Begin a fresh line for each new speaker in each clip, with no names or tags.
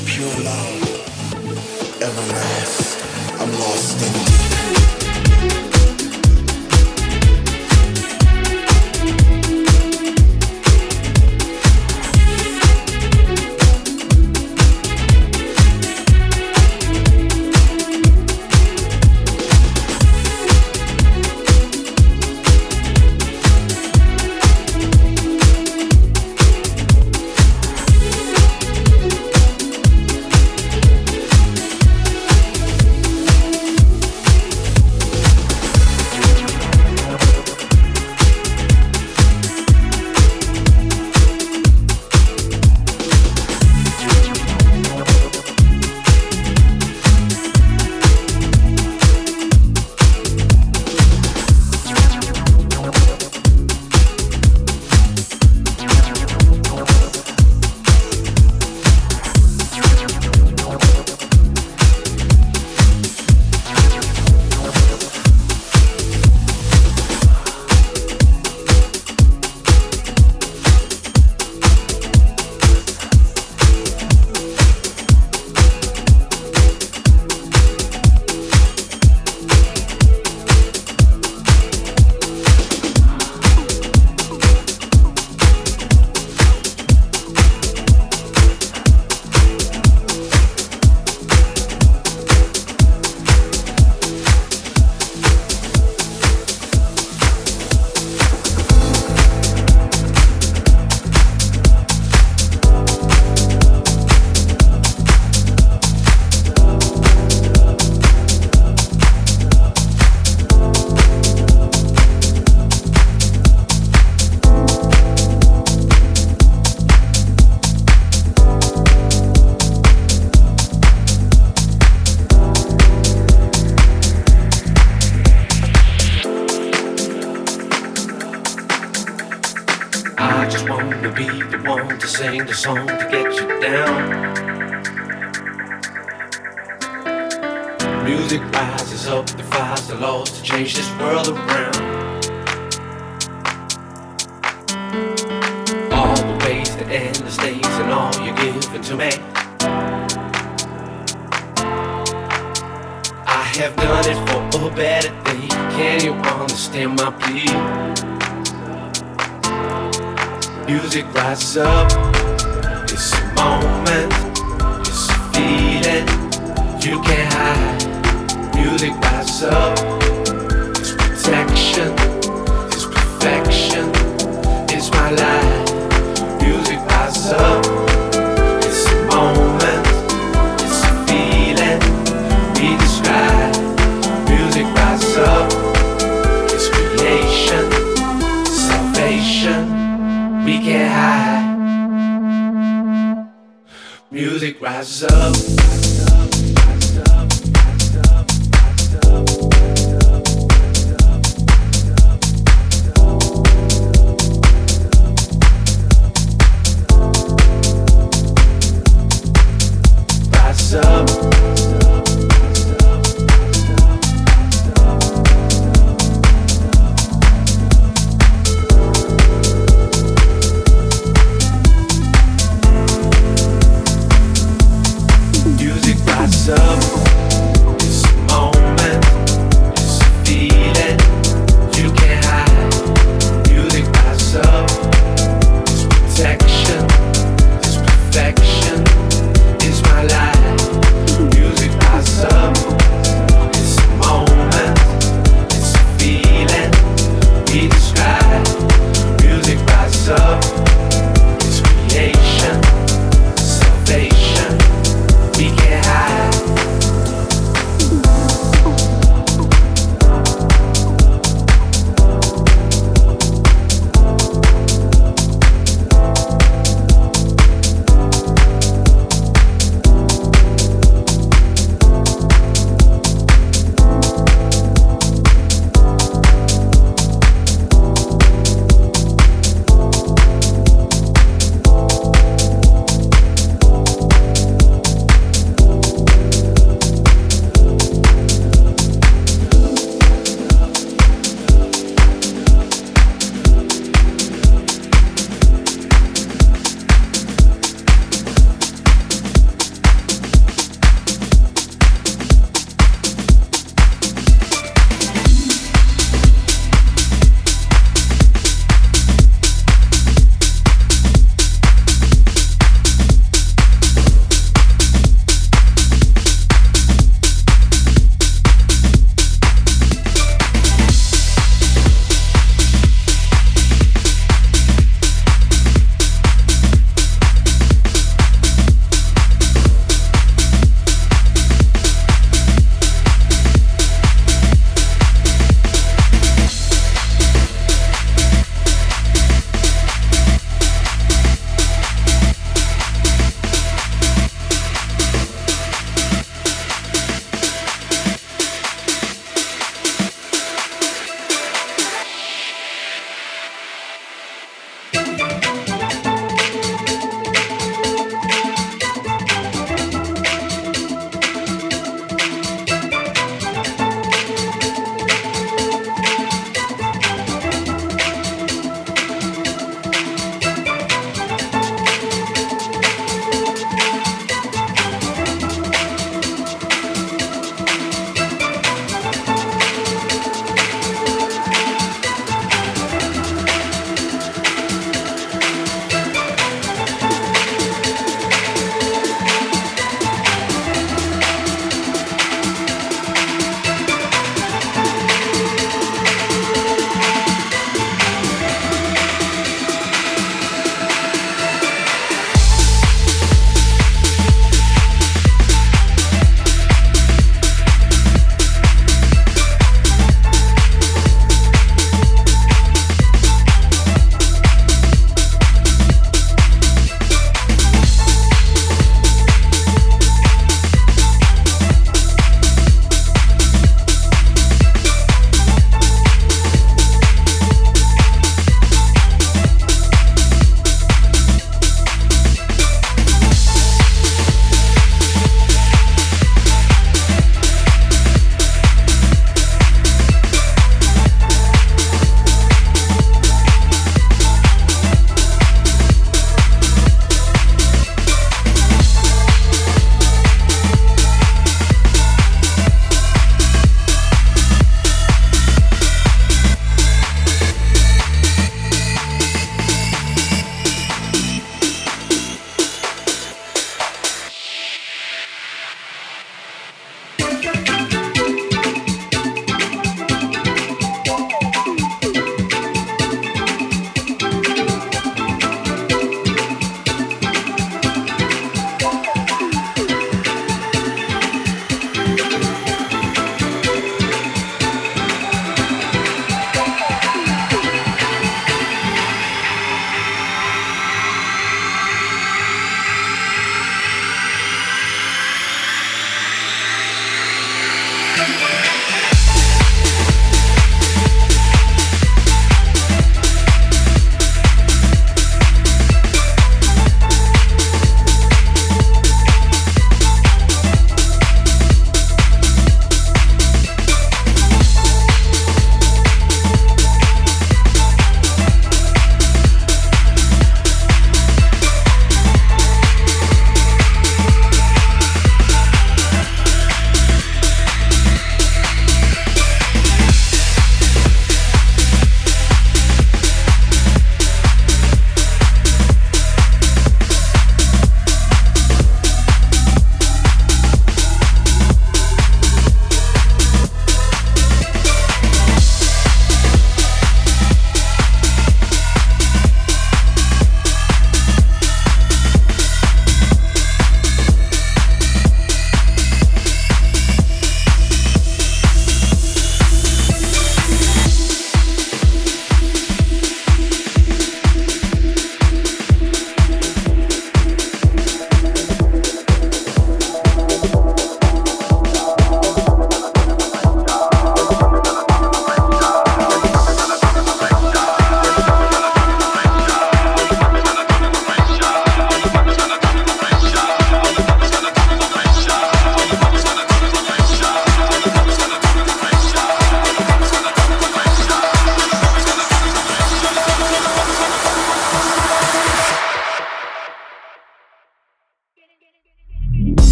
pure love everlast. I'm lost in deep.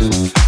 Mm-hmm.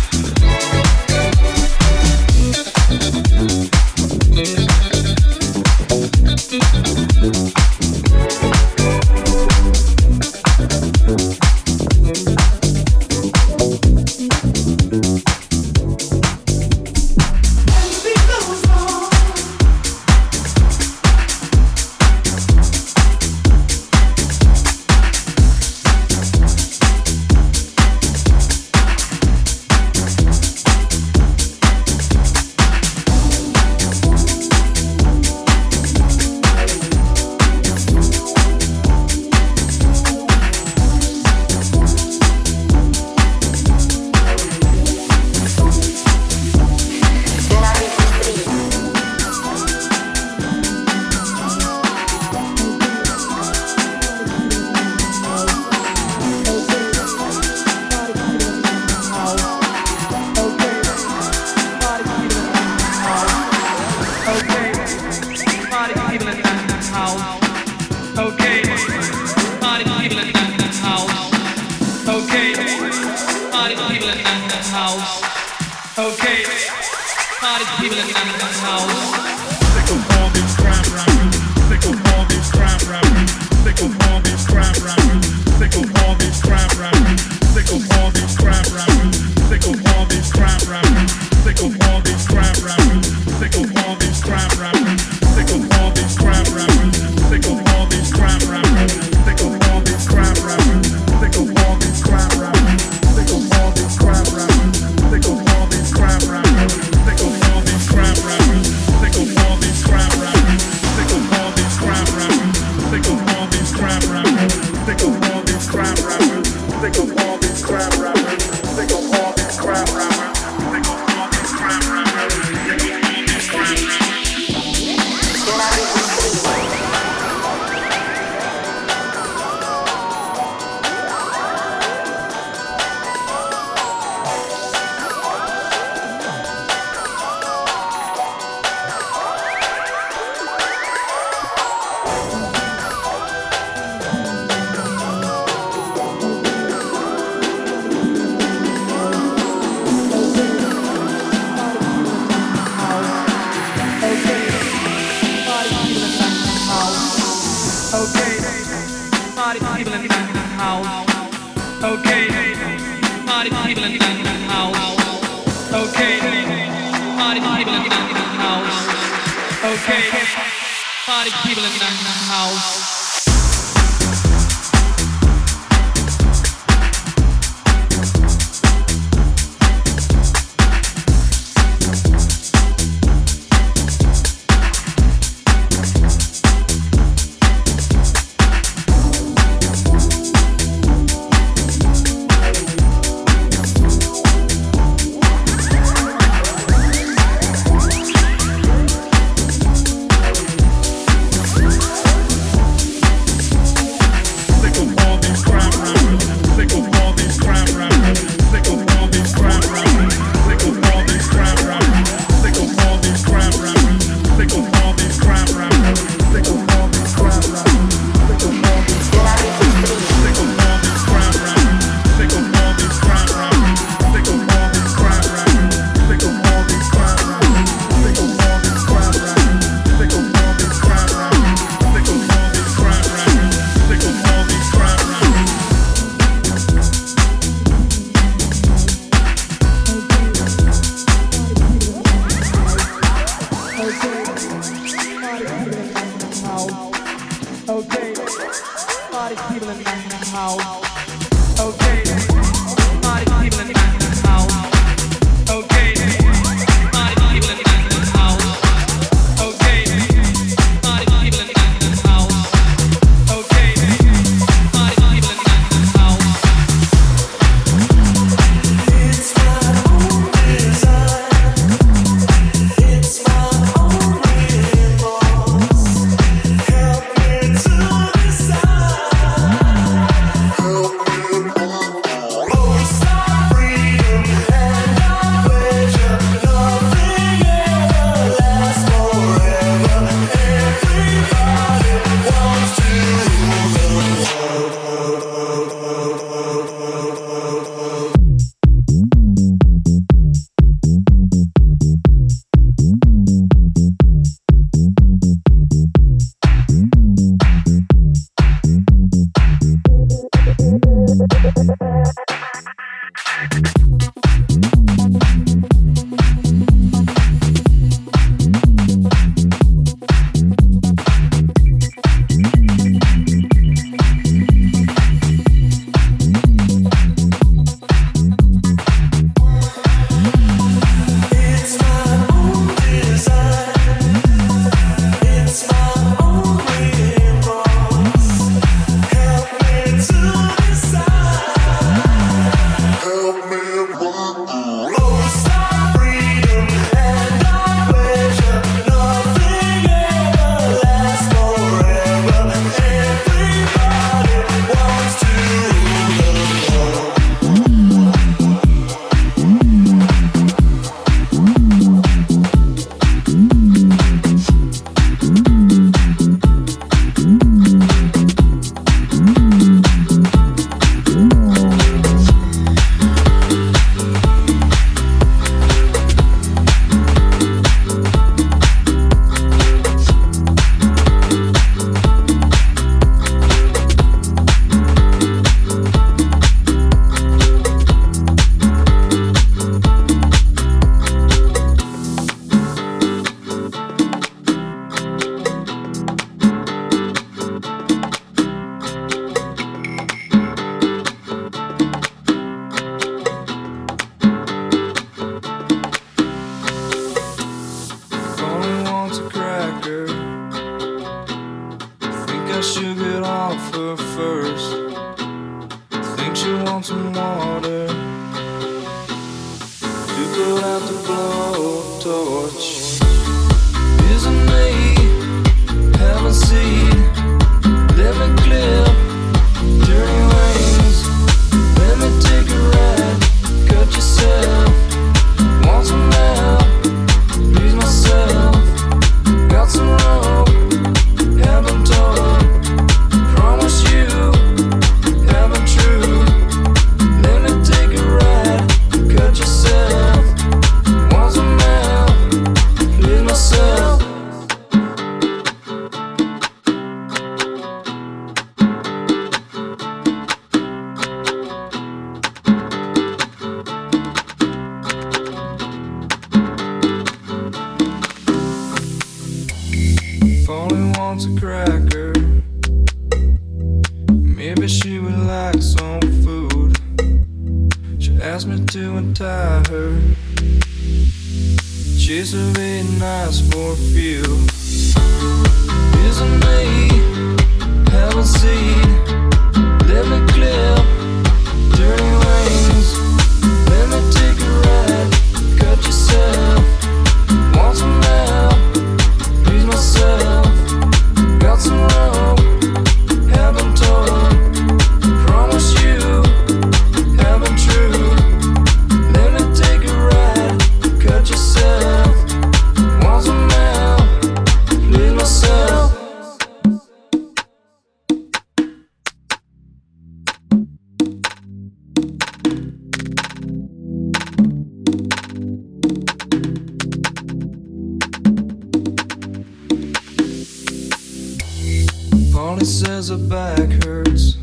Says her back hurts.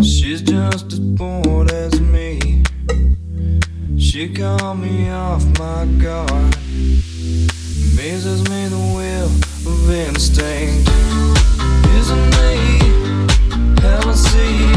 She's just as bored as me. She caught me off my
guard. Amazes me the
will of instinct. Isn't me? Have.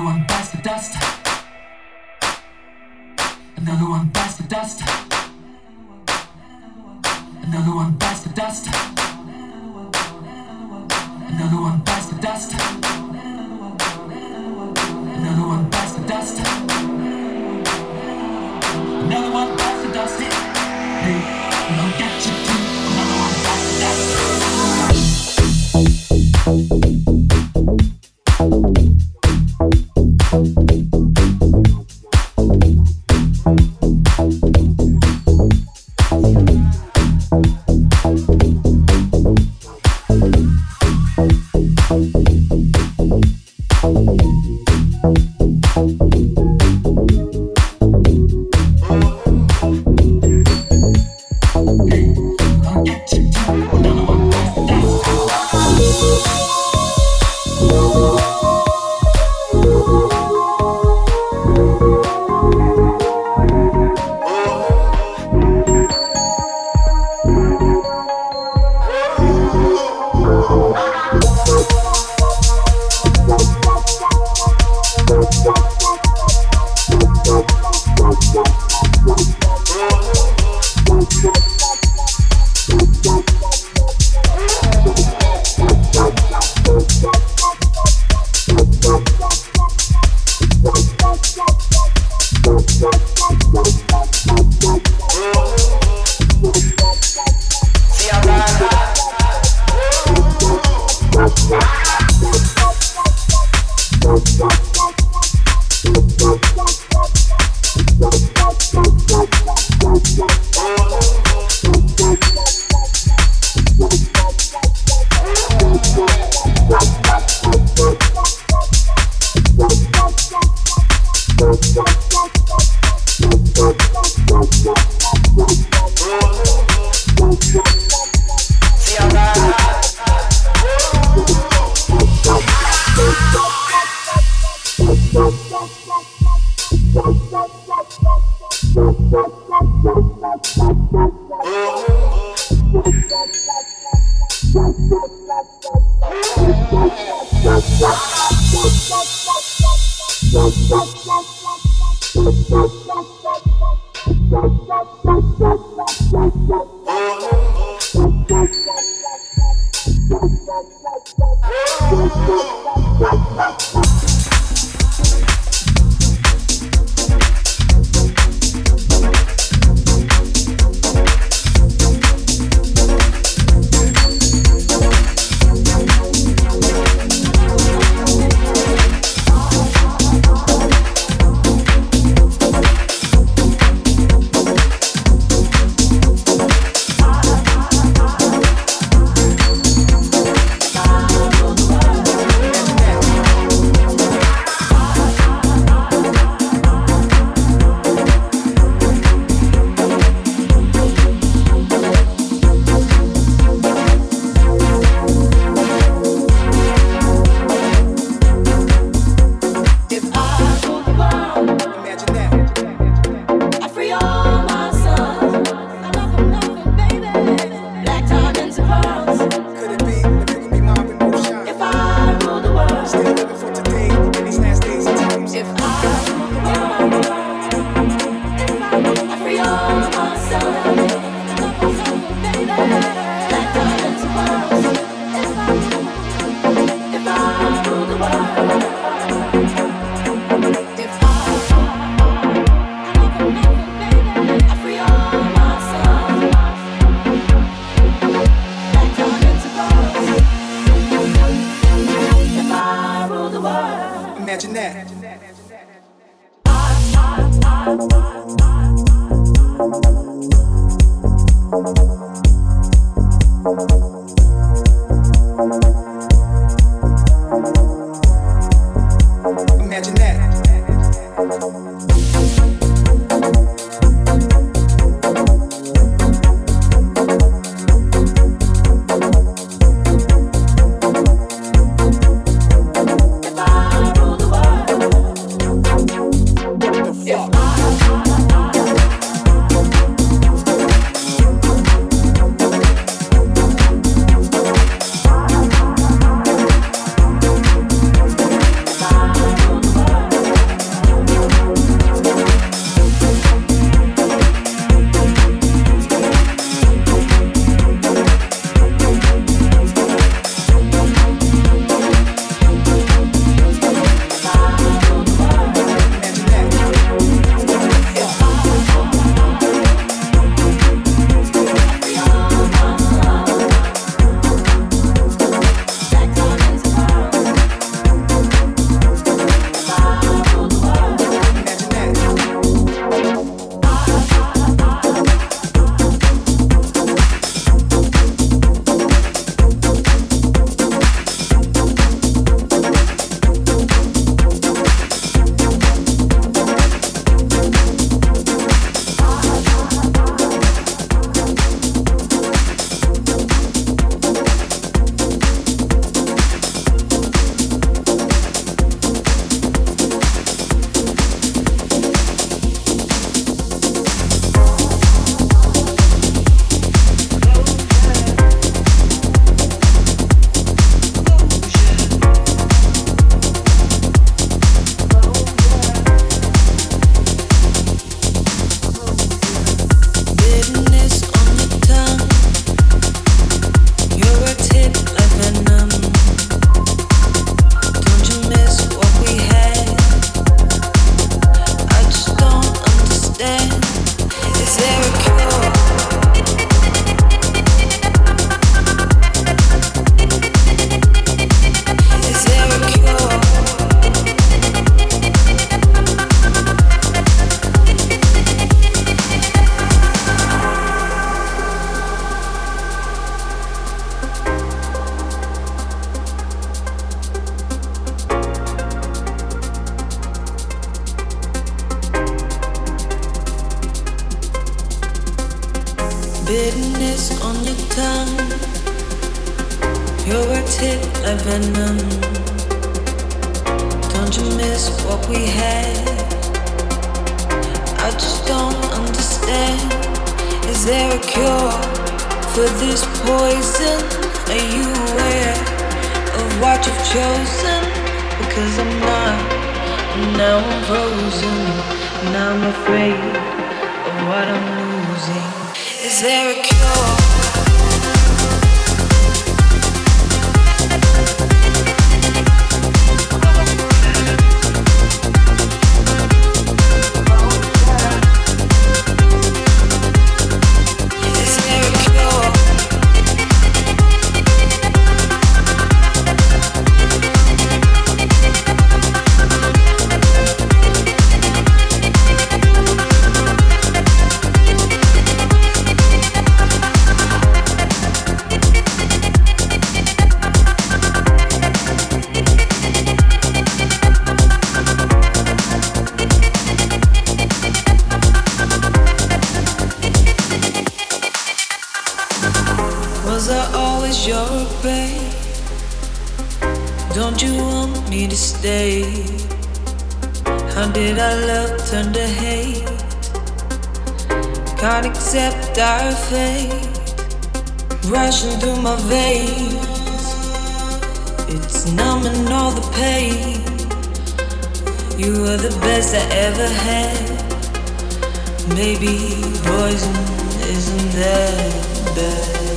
Another one bites the dust. Another one bites the dust. Another one bites the dust. Another one bites the dust. You
were the best I ever had. Maybe poison isn't that bad.